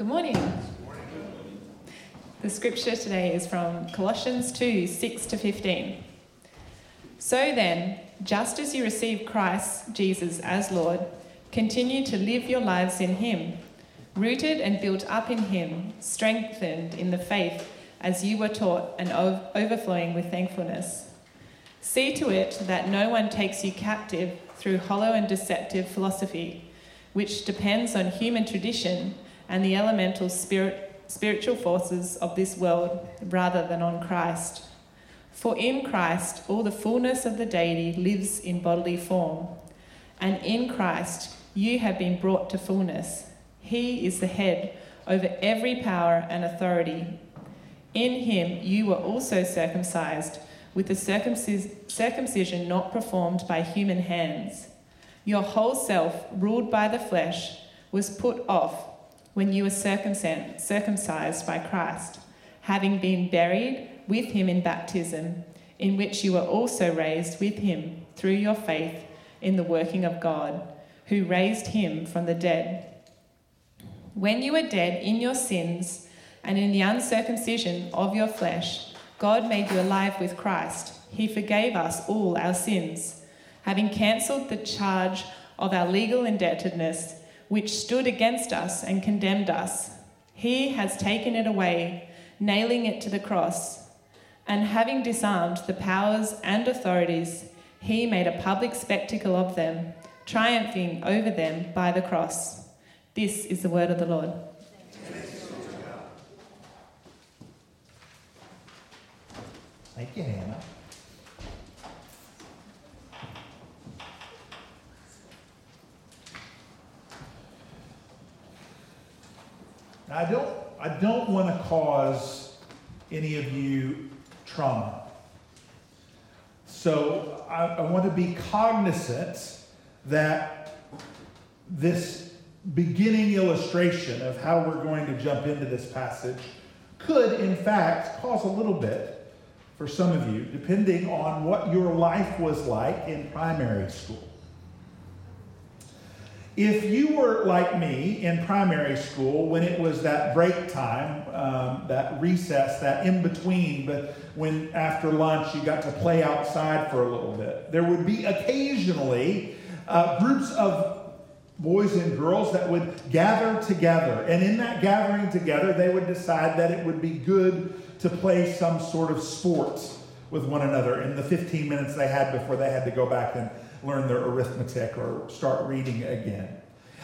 Good morning. The scripture today is from Colossians 2 6 to 15. So then, just as you receive Christ Jesus as Lord, continue to live your lives in Him, rooted and built up in Him, strengthened in the faith as you were taught, and overflowing with thankfulness. See to it that no one takes you captive through hollow and deceptive philosophy, which depends on human tradition and the elemental spirit, spiritual forces of this world rather than on Christ. For in Christ all the fullness of the deity lives in bodily form, and in Christ you have been brought to fullness. He is the head over every power and authority. In him you were also circumcised with the circumcis- circumcision not performed by human hands. Your whole self, ruled by the flesh, was put off when you were circumcised by Christ, having been buried with him in baptism, in which you were also raised with him through your faith in the working of God, who raised him from the dead. When you were dead in your sins and in the uncircumcision of your flesh, God made you alive with Christ. He forgave us all our sins, having cancelled the charge of our legal indebtedness, which stood against us and condemned us. He has taken it away, nailing it to the cross and having disarmed the powers and authorities, he made a public spectacle of them, triumphing over them by the cross. This is the word of the Lord. Thank you, Hannah. I don't, I don't want to cause any of you trauma. So I, I want to be cognizant that this beginning illustration of how we're going to jump into this passage could, in fact, cause a little bit for some of you, depending on what your life was like in primary school. If you were like me in primary school, when it was that break time, um, that recess, that in between, but when after lunch you got to play outside for a little bit, there would be occasionally uh, groups of boys and girls that would gather together. And in that gathering together, they would decide that it would be good to play some sort of sport with one another in the 15 minutes they had before they had to go back and learn their arithmetic or start reading again.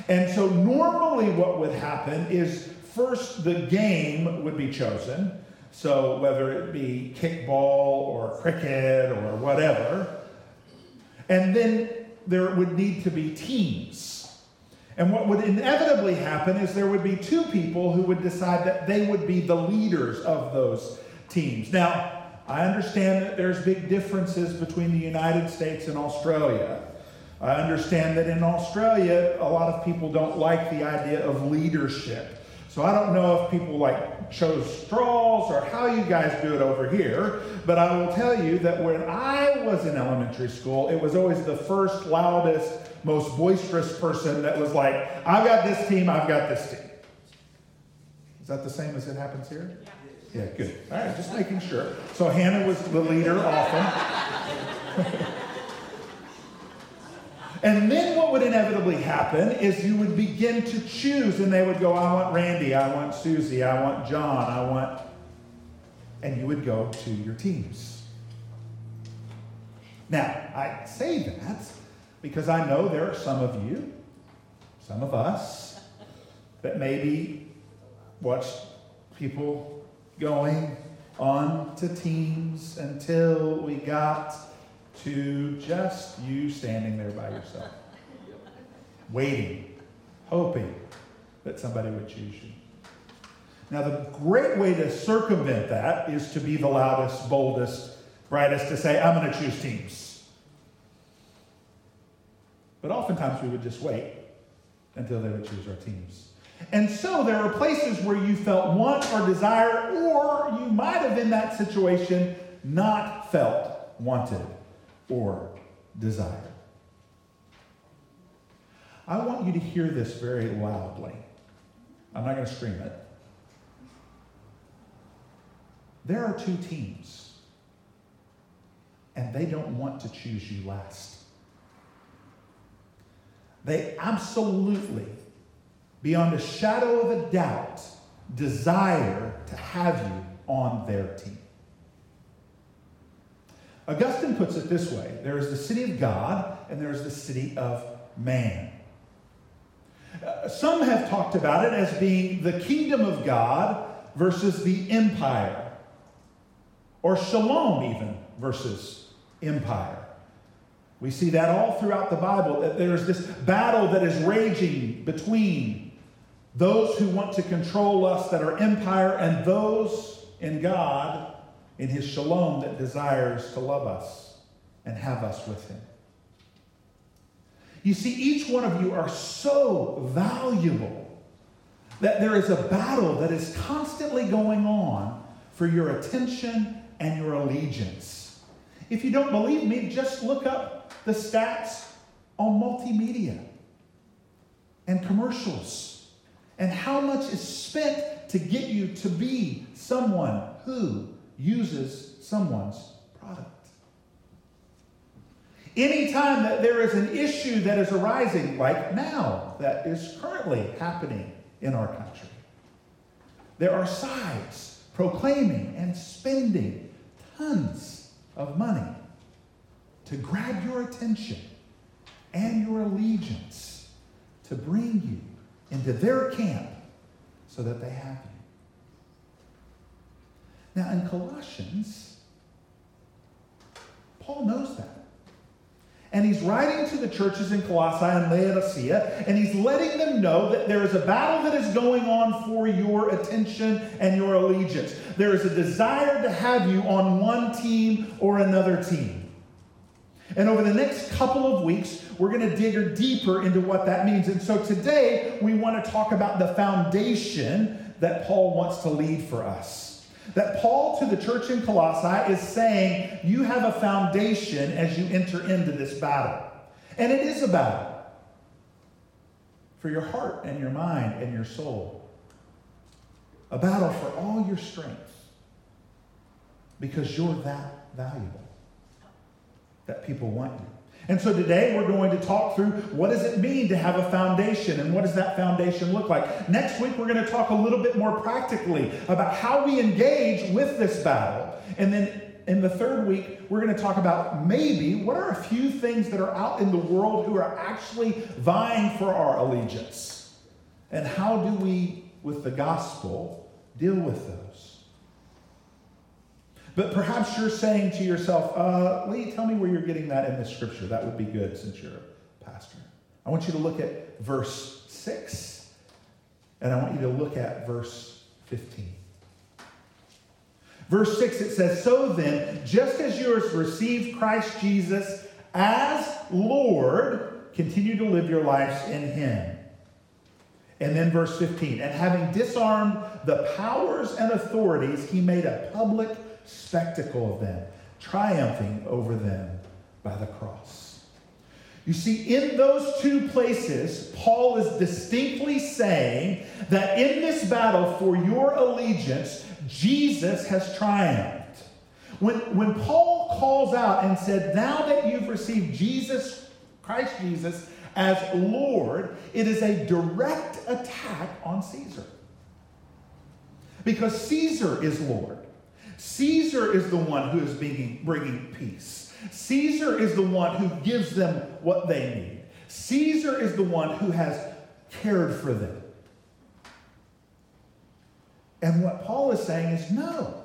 And so, normally, what would happen is first the game would be chosen. So, whether it be kickball or cricket or whatever. And then there would need to be teams. And what would inevitably happen is there would be two people who would decide that they would be the leaders of those teams. Now, I understand that there's big differences between the United States and Australia. I understand that in Australia, a lot of people don't like the idea of leadership. So I don't know if people like chose straws or how you guys do it over here, but I will tell you that when I was in elementary school, it was always the first, loudest, most boisterous person that was like, I've got this team, I've got this team. Is that the same as it happens here? Yeah. Yeah, good. All right, just making sure. So Hannah was the leader often. and then what would inevitably happen is you would begin to choose, and they would go, I want Randy, I want Susie, I want John, I want. And you would go to your teams. Now, I say that because I know there are some of you, some of us, that maybe watch people going on to teams until we got to just you standing there by yourself, waiting, hoping that somebody would choose you. Now, the great way to circumvent that is to be the loudest, boldest, brightest, to say, I'm going to choose teams. But oftentimes we would just wait until they would choose our teams. And so there are places where you felt want or desire, or you might have in that situation not felt wanted or desired. I want you to hear this very loudly. I'm not going to scream it. There are two teams, and they don't want to choose you last. They absolutely, beyond a shadow of a doubt, desire to have you on their team. Augustine puts it this way there is the city of God, and there is the city of man. Uh, some have talked about it as being the kingdom of God versus the empire, or shalom, even versus empire. We see that all throughout the Bible, that there is this battle that is raging between those who want to control us that are empire and those in God, in his shalom, that desires to love us and have us with him. You see, each one of you are so valuable that there is a battle that is constantly going on for your attention and your allegiance. If you don't believe me, just look up the stats on multimedia and commercials and how much is spent to get you to be someone who uses someone's product. Anytime that there is an issue that is arising, like now, that is currently happening in our country, there are sides proclaiming and spending tons of money to grab your attention and your allegiance to bring you into their camp so that they have you. Now, in Colossians, Paul knows that. And he's writing to the churches in Colossae and Laodicea, and he's letting them know that there is a battle that is going on for your attention and your allegiance. There is a desire to have you on one team or another team. And over the next couple of weeks, we're going to dig deeper into what that means. And so today, we want to talk about the foundation that Paul wants to lead for us. That Paul to the church in Colossae is saying, You have a foundation as you enter into this battle. And it is a battle for your heart and your mind and your soul. A battle for all your strength because you're that valuable that people want you. And so today we're going to talk through what does it mean to have a foundation and what does that foundation look like. Next week we're going to talk a little bit more practically about how we engage with this battle. And then in the third week we're going to talk about maybe what are a few things that are out in the world who are actually vying for our allegiance. And how do we with the gospel deal with those? But perhaps you're saying to yourself, uh, Lee, tell me where you're getting that in the scripture. That would be good since you're a pastor. I want you to look at verse 6, and I want you to look at verse 15. Verse 6, it says, So then, just as you have received Christ Jesus as Lord, continue to live your lives in him. And then verse 15, and having disarmed the powers and authorities, he made a public spectacle of them, triumphing over them by the cross. You see, in those two places, Paul is distinctly saying that in this battle for your allegiance, Jesus has triumphed. When, when Paul calls out and said, Now that you've received Jesus, Christ Jesus, as Lord, it is a direct attack on Caesar. Because Caesar is Lord. Caesar is the one who is being, bringing peace. Caesar is the one who gives them what they need. Caesar is the one who has cared for them. And what Paul is saying is no,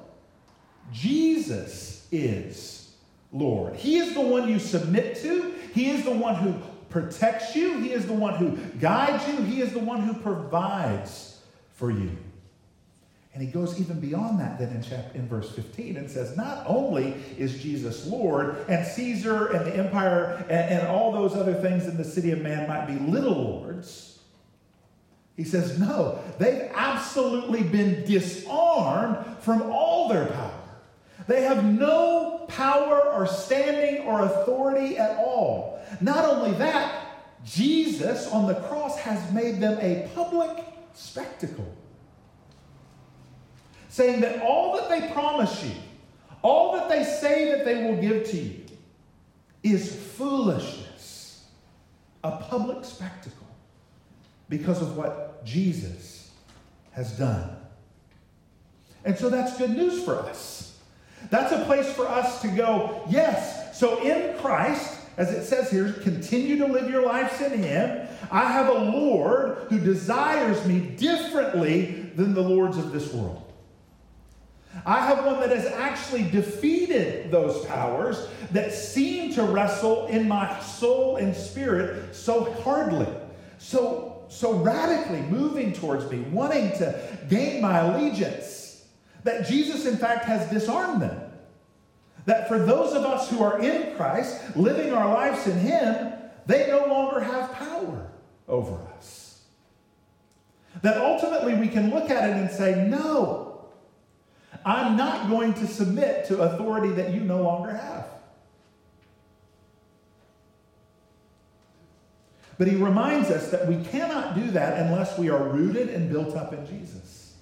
Jesus is Lord. He is the one you submit to, He is the one who protects you, He is the one who guides you, He is the one who provides for you. And he goes even beyond that then in, chapter, in verse 15 and says, Not only is Jesus Lord, and Caesar and the empire and, and all those other things in the city of man might be little lords. He says, No, they've absolutely been disarmed from all their power. They have no power or standing or authority at all. Not only that, Jesus on the cross has made them a public spectacle. Saying that all that they promise you, all that they say that they will give to you, is foolishness, a public spectacle, because of what Jesus has done. And so that's good news for us. That's a place for us to go, yes. So in Christ, as it says here, continue to live your lives in Him. I have a Lord who desires me differently than the lords of this world. I have one that has actually defeated those powers that seem to wrestle in my soul and spirit so hardly, so, so radically moving towards me, wanting to gain my allegiance, that Jesus, in fact, has disarmed them. That for those of us who are in Christ, living our lives in Him, they no longer have power over us. That ultimately we can look at it and say, no, I'm not going to submit to authority that you no longer have. But he reminds us that we cannot do that unless we are rooted and built up in Jesus,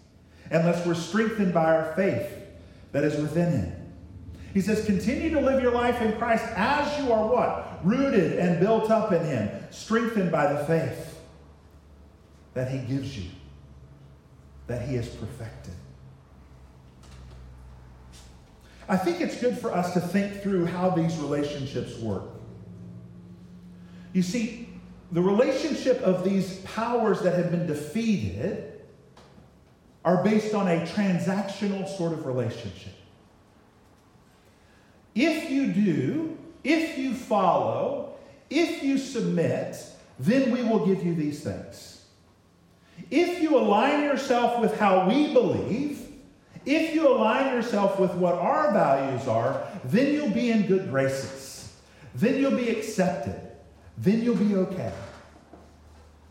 unless we're strengthened by our faith that is within him. He says, continue to live your life in Christ as you are what? Rooted and built up in him, strengthened by the faith that he gives you, that he has perfected. I think it's good for us to think through how these relationships work. You see, the relationship of these powers that have been defeated are based on a transactional sort of relationship. If you do, if you follow, if you submit, then we will give you these things. If you align yourself with how we believe, if you align yourself with what our values are, then you'll be in good graces. Then you'll be accepted. Then you'll be okay.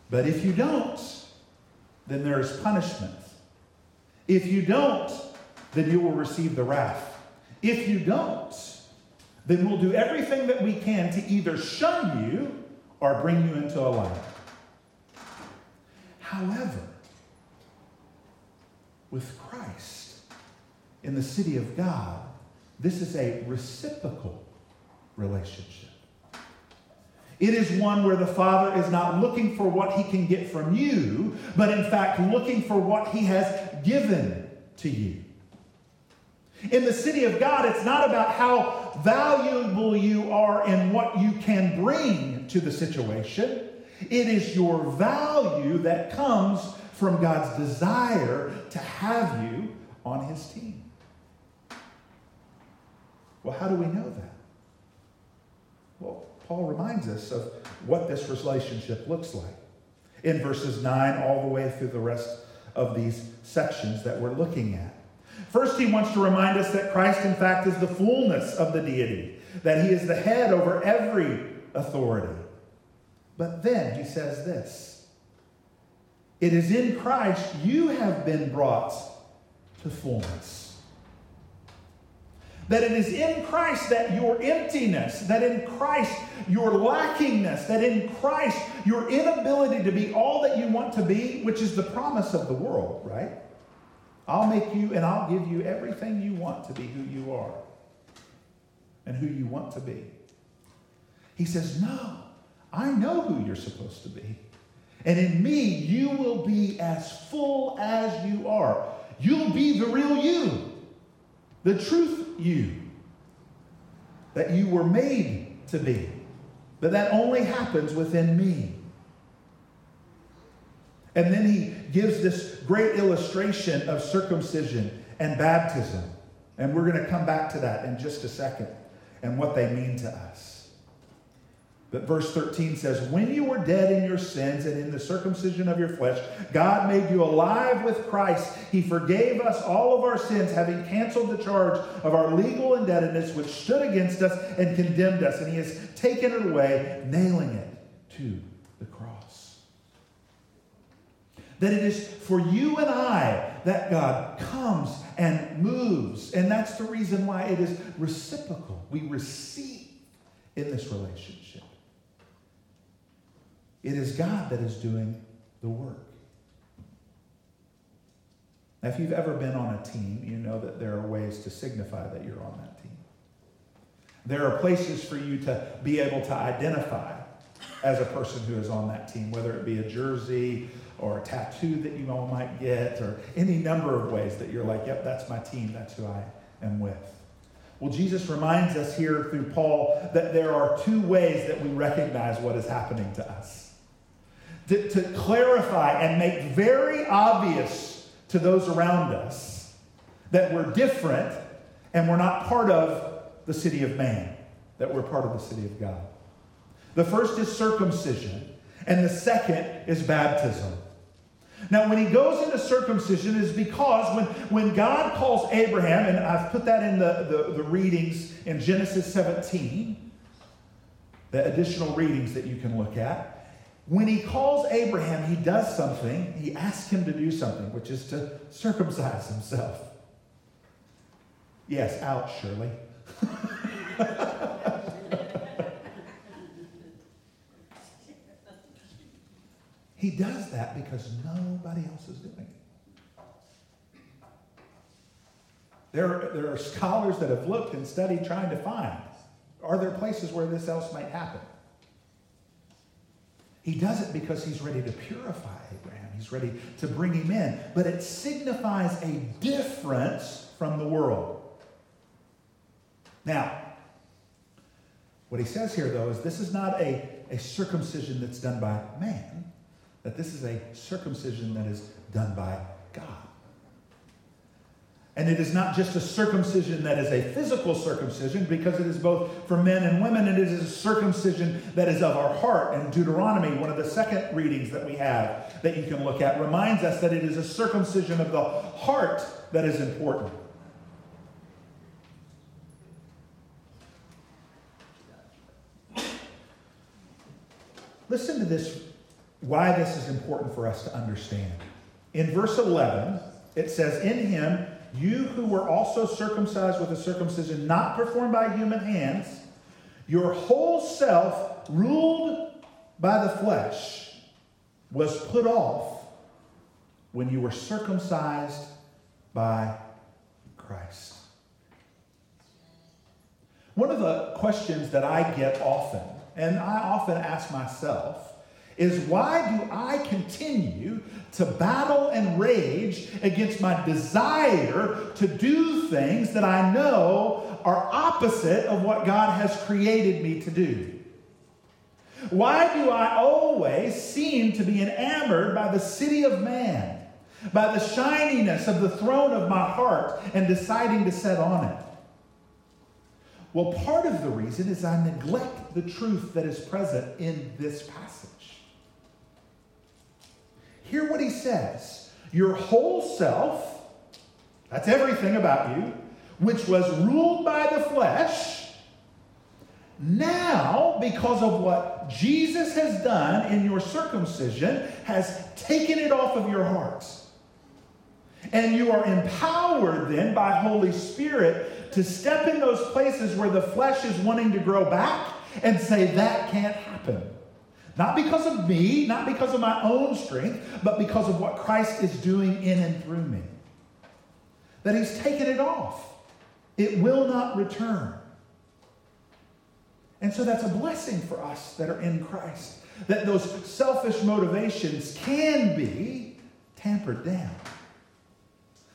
But if you don't, then there is punishment. If you don't, then you will receive the wrath. If you don't, then we'll do everything that we can to either shun you or bring you into alignment. However, with Christ in the city of God, this is a reciprocal relationship. It is one where the Father is not looking for what he can get from you, but in fact looking for what he has given to you. In the city of God, it's not about how valuable you are and what you can bring to the situation. It is your value that comes from God's desire to have you on his team. Well, how do we know that? Well, Paul reminds us of what this relationship looks like in verses 9 all the way through the rest of these sections that we're looking at. First, he wants to remind us that Christ, in fact, is the fullness of the deity, that he is the head over every authority. But then he says this It is in Christ you have been brought to fullness. That it is in Christ that your emptiness, that in Christ your lackingness, that in Christ your inability to be all that you want to be, which is the promise of the world, right? I'll make you and I'll give you everything you want to be who you are and who you want to be. He says, No, I know who you're supposed to be. And in me, you will be as full as you are. You'll be the real you, the truth you that you were made to be. But that only happens within me. And then he gives this great illustration of circumcision and baptism. And we're going to come back to that in just a second and what they mean to us. But verse 13 says, When you were dead in your sins and in the circumcision of your flesh, God made you alive with Christ. He forgave us all of our sins, having canceled the charge of our legal indebtedness, which stood against us and condemned us. And He has taken it away, nailing it to the cross. That it is for you and I that God comes and moves. And that's the reason why it is reciprocal. We receive in this relationship. It is God that is doing the work. Now, if you've ever been on a team, you know that there are ways to signify that you're on that team. There are places for you to be able to identify as a person who is on that team, whether it be a jersey or a tattoo that you all might get, or any number of ways that you're like, yep, that's my team, that's who I am with. Well, Jesus reminds us here through Paul that there are two ways that we recognize what is happening to us. To, to clarify and make very obvious to those around us that we're different and we're not part of the city of man, that we're part of the city of God. The first is circumcision, and the second is baptism. Now, when he goes into circumcision, is because when, when God calls Abraham, and I've put that in the, the, the readings in Genesis 17, the additional readings that you can look at. When he calls Abraham, he does something. He asks him to do something, which is to circumcise himself. Yes, ouch, Shirley. He does that because nobody else is doing it. There, there are scholars that have looked and studied trying to find are there places where this else might happen? He does it because he's ready to purify Abraham. He's ready to bring him in. But it signifies a difference from the world. Now, what he says here, though, is this is not a, a circumcision that's done by man that this is a circumcision that is done by God. And it is not just a circumcision that is a physical circumcision, because it is both for men and women, and it is a circumcision that is of our heart. And Deuteronomy, one of the second readings that we have that you can look at, reminds us that it is a circumcision of the heart that is important. Listen to this why this is important for us to understand. In verse 11, it says, In him, you who were also circumcised with a circumcision not performed by human hands, your whole self, ruled by the flesh, was put off when you were circumcised by Christ. One of the questions that I get often, and I often ask myself, is why do I continue to battle and rage against my desire to do things that I know are opposite of what God has created me to do? Why do I always seem to be enamored by the city of man, by the shininess of the throne of my heart, and deciding to set on it? Well, part of the reason is I neglect the truth that is present in this passage. Hear what he says. Your whole self, that's everything about you, which was ruled by the flesh, now, because of what Jesus has done in your circumcision, has taken it off of your hearts. And you are empowered then by Holy Spirit to step in those places where the flesh is wanting to grow back and say, that can't happen. Not because of me, not because of my own strength, but because of what Christ is doing in and through me. That He's taken it off. It will not return. And so that's a blessing for us that are in Christ. That those selfish motivations can be tampered down.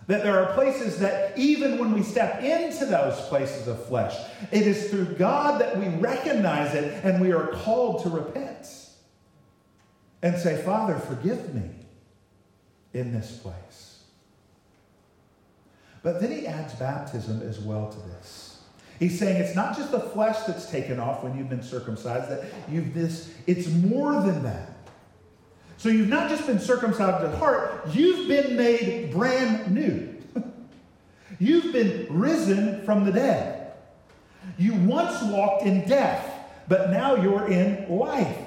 That there are places that even when we step into those places of flesh, it is through God that we recognize it and we are called to repent and say, Father, forgive me in this place. But then he adds baptism as well to this. He's saying it's not just the flesh that's taken off when you've been circumcised, that you've this, it's more than that. So you've not just been circumcised at heart, you've been made brand new. you've been risen from the dead. You once walked in death, but now you're in life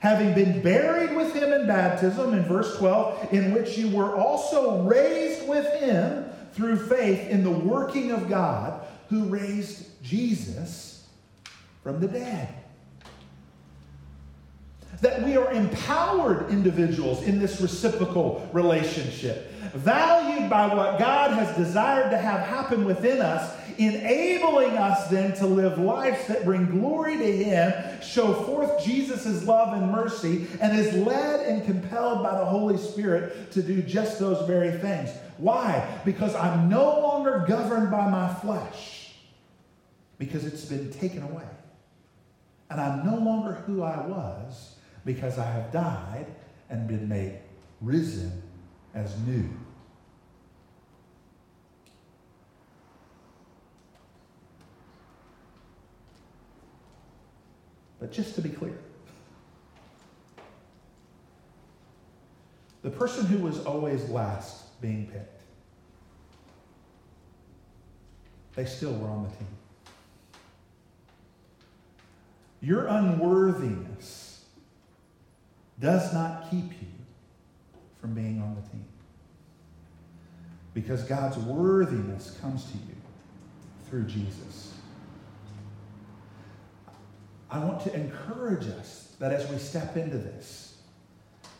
having been buried with him in baptism, in verse 12, in which you were also raised with him through faith in the working of God who raised Jesus from the dead. That we are empowered individuals in this reciprocal relationship, valued by what God has desired to have happen within us, enabling us then to live lives that bring glory to Him, show forth Jesus' love and mercy, and is led and compelled by the Holy Spirit to do just those very things. Why? Because I'm no longer governed by my flesh, because it's been taken away. And I'm no longer who I was because I have died and been made risen as new. But just to be clear, the person who was always last being picked, they still were on the team. Your unworthiness does not keep you from being on the team. Because God's worthiness comes to you through Jesus. I want to encourage us that as we step into this,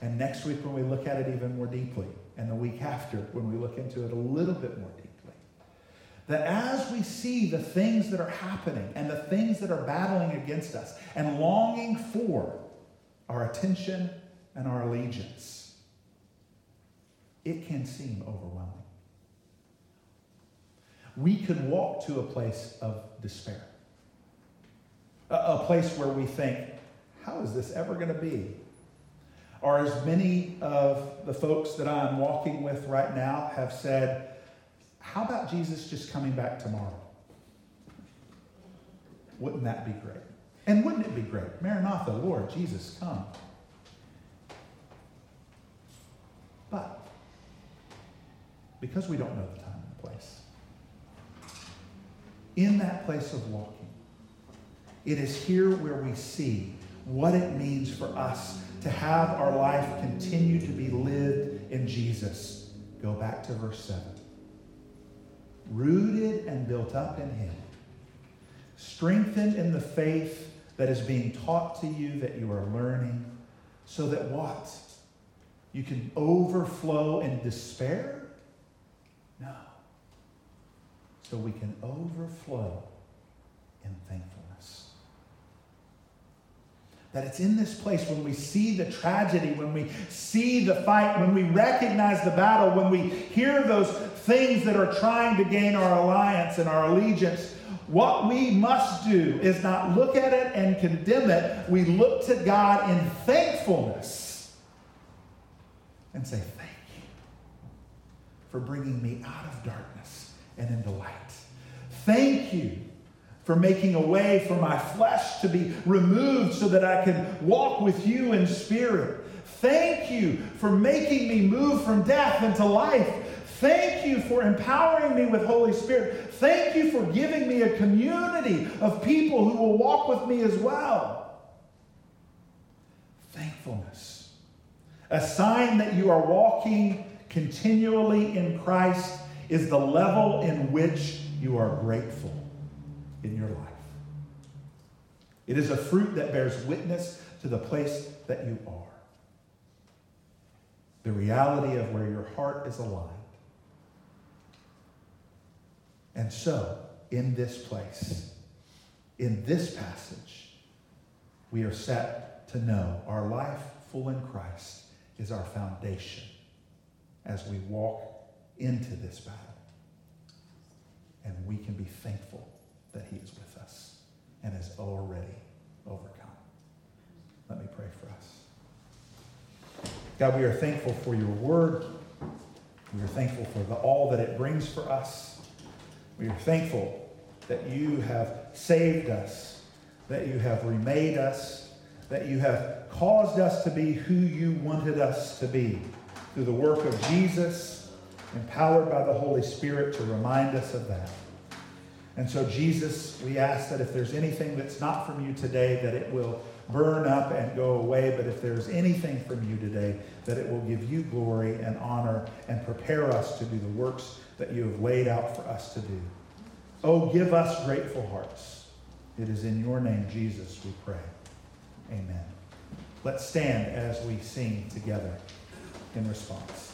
and next week when we look at it even more deeply, and the week after when we look into it a little bit more deeply, that as we see the things that are happening and the things that are battling against us and longing for our attention and our allegiance, it can seem overwhelming. We could walk to a place of despair, a, a place where we think, how is this ever going to be? Or as many of the folks that I'm walking with right now have said, how about Jesus just coming back tomorrow? Wouldn't that be great? And wouldn't it be great? Maranatha, Lord, Jesus, come. But because we don't know the time and the place, in that place of walking, it is here where we see what it means for us to have our life continue to be lived in Jesus. Go back to verse 7 rooted and built up in Him, strengthened in the faith that is being taught to you, that you are learning, so that what? You can overflow in despair? No. So we can overflow in thankfulness. That it's in this place when we see the tragedy, when we see the fight, when we recognize the battle, when we hear those things that are trying to gain our alliance and our allegiance, what we must do is not look at it and condemn it. We look to God in thankfulness and say, Thank you for bringing me out of darkness and into light. Thank you for making a way for my flesh to be removed so that I can walk with you in spirit. Thank you for making me move from death into life. Thank you for empowering me with Holy Spirit. Thank you for giving me a community of people who will walk with me as well. Thankfulness. A sign that you are walking continually in Christ is the level in which you are grateful in your life. It is a fruit that bears witness to the place that you are. The reality of where your heart is aligned. And so, in this place, in this passage, we are set to know our life full in Christ is our foundation as we walk into this battle. And we can be thankful that He is with us and has already overcome. Let me pray for us. God, we are thankful for your word. We are thankful for the, all that it brings for us. We are thankful that you have saved us, that you have remade us, that you have caused us to be who you wanted us to be through the work of Jesus, empowered by the Holy Spirit to remind us of that. And so, Jesus, we ask that if there's anything that's not from you today, that it will burn up and go away. But if there's anything from you today, that it will give you glory and honor and prepare us to do the works that you have laid out for us to do. Oh, give us grateful hearts. It is in your name, Jesus, we pray. Amen. Let's stand as we sing together in response.